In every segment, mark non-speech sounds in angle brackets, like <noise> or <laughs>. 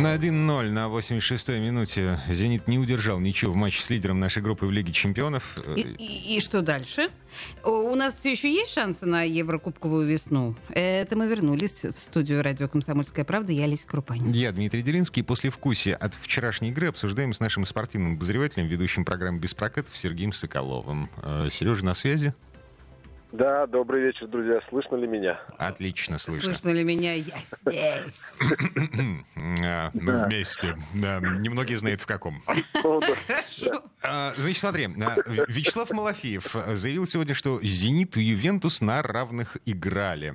На 1-0 на 86-й минуте «Зенит» не удержал ничего в матче с лидером нашей группы в Лиге чемпионов. И, и- и что дальше? У нас все еще есть шансы на Еврокубковую весну? Это мы вернулись в студию радио «Комсомольская правда». Я Лиза Крупанин. Я Дмитрий Делинский. После вкусия от вчерашней игры обсуждаем с нашим спортивным обозревателем, ведущим программы «Без прокатов» Сергеем Соколовым. Э, Сережа на связи? Да, добрый вечер, друзья. Слышно ли меня? Отлично слышно. Слышно ли меня? Я здесь. <coughs> Мы вместе. Да, Немногие знают в каком. Ну. А, Значит, смотри, а, Вячеслав Малафеев заявил сегодня, что «Зенит» и «Ювентус» на равных играли.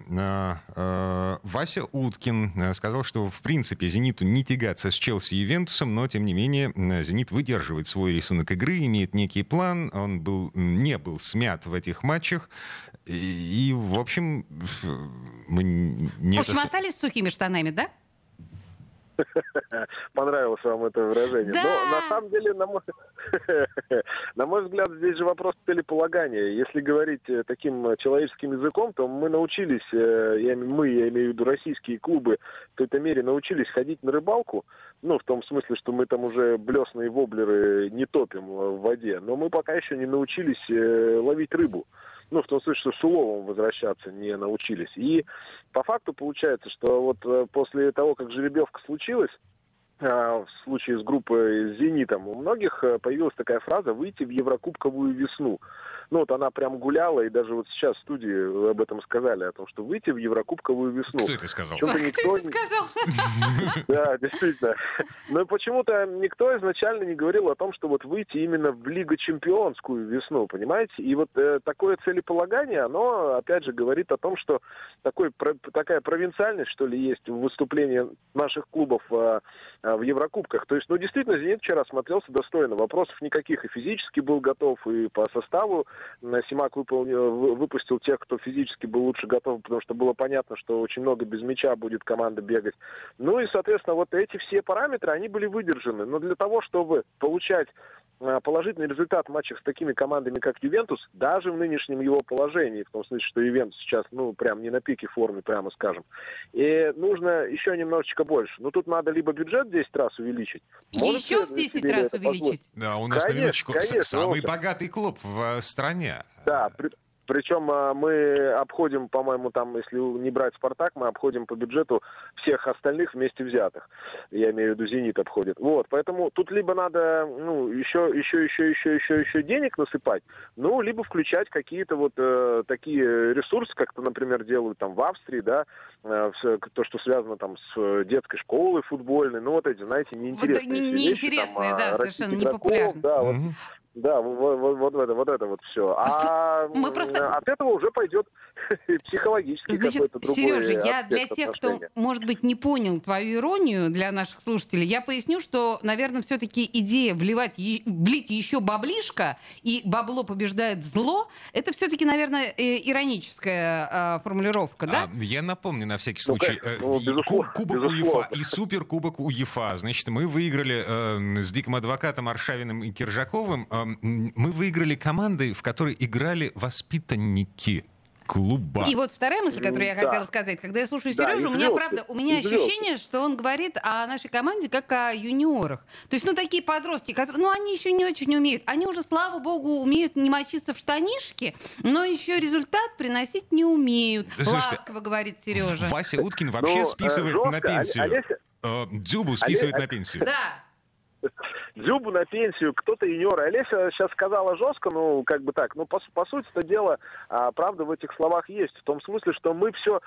Вася Уткин сказал, что, в принципе, «Зениту» не тягаться с Челси и «Ювентусом», но, тем не менее, «Зенит» выдерживает свой рисунок игры, имеет некий план, он был, не был смят в этих матчах. И, и, в общем, мы не... В общем, остались с сухими штанами, да? <laughs> Понравилось вам это выражение. Да. Но на самом деле, на мой... <laughs> на мой взгляд, здесь же вопрос целеполагания. Если говорить э, таким э, человеческим языком, то мы научились, э, я, мы, я имею в виду российские клубы, в какой-то мере научились ходить на рыбалку. Ну, в том смысле, что мы там уже блесные воблеры не топим в воде. Но мы пока еще не научились ловить рыбу. Ну, в том смысле, что с уловом возвращаться не научились. И по факту получается, что вот э, после того, как жеребьевка случилась, а, в случае с группой с «Зенитом», у многих э, появилась такая фраза «выйти в Еврокубковую весну». Ну, вот она прям гуляла, и даже вот сейчас в студии об этом сказали, о том, что выйти в Еврокубковую весну. Кто это сказал? Ты никто это сказал. <laughs> да, действительно. Но почему-то никто изначально не говорил о том, что вот выйти именно в Лигу Чемпионскую весну, понимаете? И вот э, такое целеполагание, оно, опять же, говорит о том, что такой, про- такая провинциальность, что ли, есть в выступлении наших клубов э, э, в Еврокубках. То есть, ну, действительно, «Зенит» вчера смотрелся достойно. Вопросов никаких. И физически был готов, и по составу Симак выполнил, вы- выпустил тех, кто физически был лучше готов, потому что было понятно, что очень много без мяча будет команда бегать. Ну и, соответственно, вот эти все параметры, они были выдержаны. Но для того, чтобы получать а, положительный результат в матчах с такими командами, как Ювентус, даже в нынешнем его положении, в том смысле, что Ювентус сейчас, ну, прям не на пике формы, прямо скажем, и нужно еще немножечко больше. Ну, тут надо либо бюджет в 10 раз увеличить. Еще в 10 себе раз увеличить. Да, у нас на Конечно, минуточку с- конечно, самый богатый клуб в э, стране. Да, при- причем а, мы обходим, по-моему, там, если не брать «Спартак», мы обходим по бюджету всех остальных вместе взятых. Я имею в виду «Зенит» обходит. Вот, поэтому тут либо надо, ну, еще, еще, еще, еще, еще, еще денег насыпать, ну, либо включать какие-то вот э, такие ресурсы, как то, например, делают там в Австрии, да, э, всё, то, что связано там с э, детской школой футбольной, ну, вот эти, знаете, неинтересные не- все вещи, неинтересные, там, да, а, совершенно российских игроков, непопулярные. Да, вот Мгм. Да, вот, вот, вот это, вот это вот все. А Мы просто- от этого уже пойдет <laughs> психологический Значит, какой-то другой Сережа, я для тех, кто, отношения. может быть, не понял твою иронию для наших слушателей, я поясню, что, наверное, все-таки идея вливать, влить еще баблишко, и бабло побеждает зло, это все-таки, наверное, э, ироническая а, формулировка, да? А, я напомню на всякий Ну, случай. конечно, э, ну, и безусловно, ку- Кубок. УЕФА и Суперкубок УЕФА. Значит, мы выиграли э, с Диким адвокатом Аршавиным и Киржаковым. Э, мы выиграли команды, в которой играли воспитанники клуба. И вот вторая мысль, которую я Да. хотела сказать, когда я слушаю Да, Сережу, у меня, звезды, правда, у меня ощущение, что он говорит о нашей команде как о юниорах. То есть, ну, такие подростки, которые, ну, они еще не очень умеют. Они уже, слава богу, умеют не мочиться в штанишки, но еще результат приносить не умеют. Слушайте, Ласково говорит Сережа. Вася Уткин вообще Ну, э, списывает жестко. на пенсию. Оле- Олеся- Э, Дзюбу списывает Оле- на пенсию. Да. <laughs> Дзюбу на пенсию, кто-то юниор. Олеся сейчас сказала жестко, ну, как бы так. Ну, по, по сути это дело, а, правда в этих словах есть. В том смысле, что мы все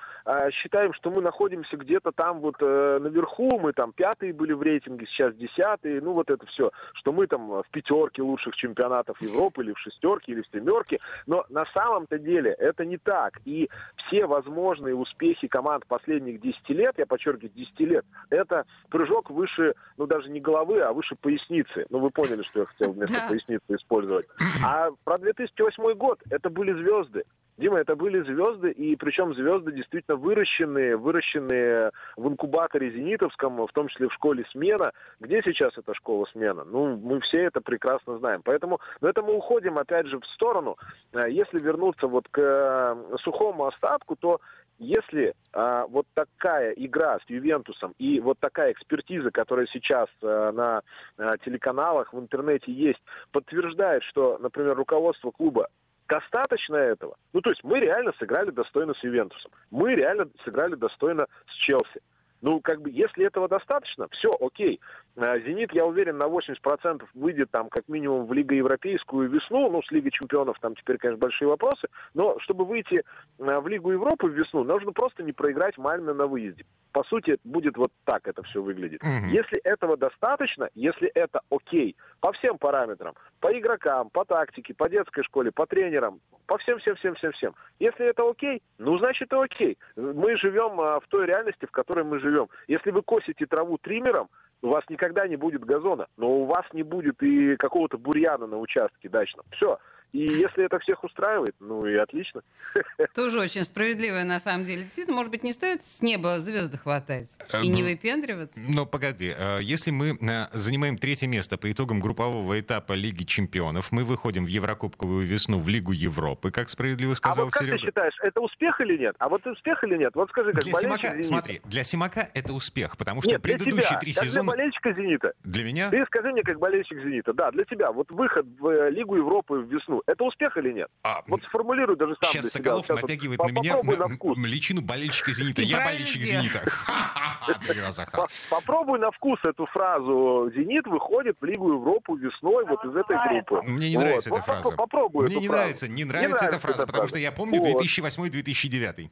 считаем, что мы находимся где-то там вот э, наверху, мы там пятые были в рейтинге, сейчас десятые, ну, вот это все. Что мы там в пятерке лучших чемпионатов Европы, или в шестерке, или в семерке. Но на самом-то деле это не так. И все возможные успехи команд последних 10 лет, я подчеркиваю, 10 лет, это прыжок выше, ну, даже не головы, а выше поясницы. Ну, вы поняли, что я хотел <laughs> вместо Да. поясницы использовать. <laughs> А про 2008 год это были звезды. Дима, это были звезды, и причем звезды действительно выращенные, выращенные в инкубаторе Зенитовском, в том числе в школе «Смена». Где сейчас эта школа «Смена»? Ну, мы все это прекрасно знаем. Поэтому, но это мы уходим, опять же, в сторону. Э, если вернуться вот к э, сухому остатку, то если а, вот такая игра с Ювентусом и вот такая экспертиза, которая сейчас а, на а, телеканалах в интернете есть, подтверждает, что, например, руководство клуба достаточно этого. Ну, то есть мы реально сыграли достойно с Ювентусом. Мы реально сыграли достойно с Челси. Ну, как бы, если этого достаточно, все, окей. А, «Зенит», я уверен, на 80% выйдет там как минимум в Лигу Европейскую весну. Ну, с Лигой Чемпионов там теперь, конечно, большие вопросы. Но чтобы выйти а, в Лигу Европы в весну, нужно просто не проиграть Мальме на выезде. По сути, будет вот так это все выглядит. Угу. Если этого достаточно, если это окей, по всем параметрам, по игрокам, по тактике, по детской школе, по тренерам, по всем, всем, всем, всем, всем. Если это окей, ну, значит, это окей. Мы живем а, в той реальности, в которой мы живем. Если вы косите траву триммером, у вас никогда не будет газона, но у вас не будет и какого-то бурьяна на участке дачном. Все. И если это всех устраивает, ну и отлично. <laughs> Тоже очень справедливо, на самом деле. Действительно, может быть, не стоит с неба звезды хватать и не выпендриваться? Но погоди, э, если мы э, занимаем третье место по итогам группового этапа Лиги Чемпионов, мы выходим в Еврокубковую весну в Лигу Европы, как справедливо сказал А вот как Серега. ты считаешь, это успех или нет? А вот успех или нет? Вот скажи, как для болельщик Симака, «Зенита». Смотри, для Симака это успех, потому что Нет, для предыдущие тебя, три как сезона... для болельщика «Зенита». Для меня? Ты скажи мне, как болельщик «Зенита». Да, для тебя. Вот выход в э, Лигу Европы в весну, это успех или нет? А, Вот сформулируй даже сам Сейчас себя. Соколов Сейчас вот натягивает на меня на- на вкус. личину болельщика «Зенита». Я болельщик. «Зенита». <laughs> Попробуй на вкус эту фразу. «Зенит» выходит в Лигу Европу весной вот из этой группы. Мне не нравится эта фраза. попро- Попробуй Мне не нравится, не нравится эта фраза, потому что я помню Вот. 2008-2009.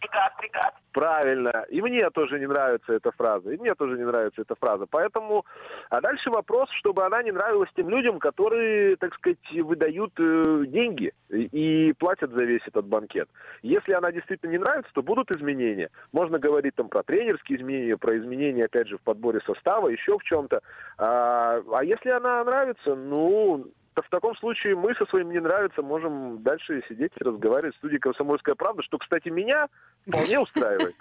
Приказ, приказ. Правильно. И мне тоже не нравится эта фраза. И мне тоже не нравится эта фраза. Поэтому... А дальше вопрос, чтобы она не нравилась тем людям, которые, так сказать, выдают э, деньги и, и платят за весь этот банкет. Если она действительно не нравится, то будут изменения. Можно говорить там про тренерские изменения, про изменения, опять же, в подборе состава, еще в чем-то. А, а если она нравится, ну, в таком случае мы со своим «не нравится» можем дальше сидеть и разговаривать в студии «Комсомольская правда», что, кстати, меня вполне устраивает.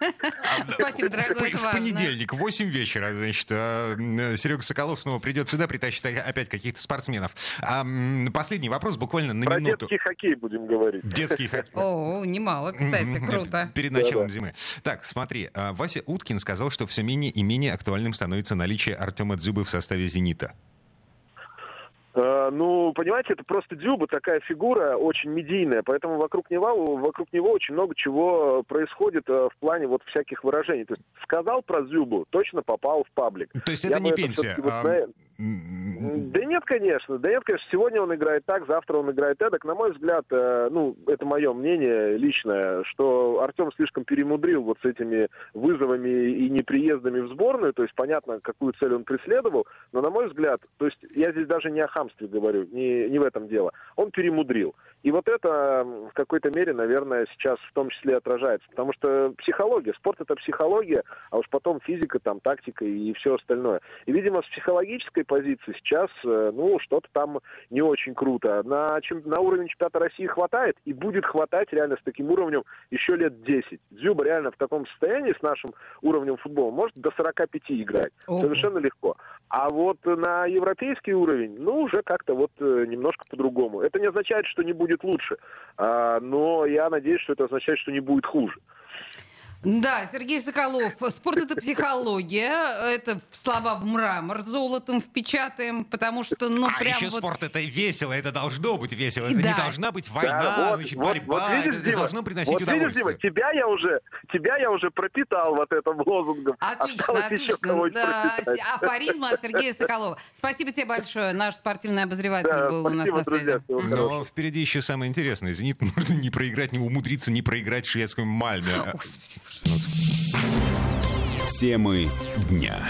Спасибо, дорогой, В понедельник, в 8 вечера, значит, э, Серега Соколов снова придет сюда, притащит опять каких-то спортсменов. А, Последний вопрос, буквально на Про минуту. детский хоккей будем говорить. Детский хоккей. <laughs> О, немало, кстати, круто. Перед началом зимы. Так, смотри, а, Вася Уткин сказал, что все менее и менее актуальным становится наличие Артема Дзюбы в составе «Зенита». Э, Ну, понимаете, это просто Дзюба такая фигура очень медийная, поэтому вокруг него, вокруг него очень много чего происходит э, в плане вот всяких выражений. То есть сказал про Дзюбу, точно попал в паблик. То есть Я это бы не это пенсия. вот а, Да нет, конечно. Да нет, конечно. Сегодня он играет так, завтра он играет эдак. На мой взгляд, э, ну, это мое мнение личное, что Артем слишком перемудрил вот с этими вызовами и неприездами в сборную. То есть понятно, какую цель он преследовал. Но на мой взгляд, то есть я здесь даже не о хамстве говорю, не, не в этом дело. Он перемудрил. И вот это в какой-то мере, наверное, сейчас в том числе отражается. Потому что психология, спорт это психология, а уж потом физика, там, тактика и все остальное. И, видимо, с психологической позиции сейчас, э, ну, что-то там не очень круто. На, чем, на уровень чемпионата России хватает и будет хватать реально с таким уровнем еще лет 10. Дзюба реально в таком состоянии с нашим уровнем футбола может до 45 играть. Совершенно легко. А вот на европейский уровень, ну, уже как-то вот э, немножко по-другому. Это не означает, что не будет лучше, а, но я надеюсь, что это означает, что не будет хуже. Да, Сергей Соколов. Спорт это психология. Это слова в мрамор золотом впечатаем, потому что, ну, А прям еще вот... спорт это весело, это должно быть весело. Это Да. не должна быть война, Да, вот, значит, вот, борьба. вот видишь, это Дима, должно приносить вот видишь, удовольствие. Дима, тебя я уже, тебя я уже пропитал вот этим лозунгом. Отлично, Осталось отлично. Да, афоризма от Сергея Соколова. Спасибо тебе большое. Наш спортивный обозреватель Да, был у нас спасибо, на связи. друзья. Но впереди еще самое интересное. «Зенит» можно <laughs> не проиграть, не умудриться не проиграть шведскому Мальме. Господи, Ну, Темы дня.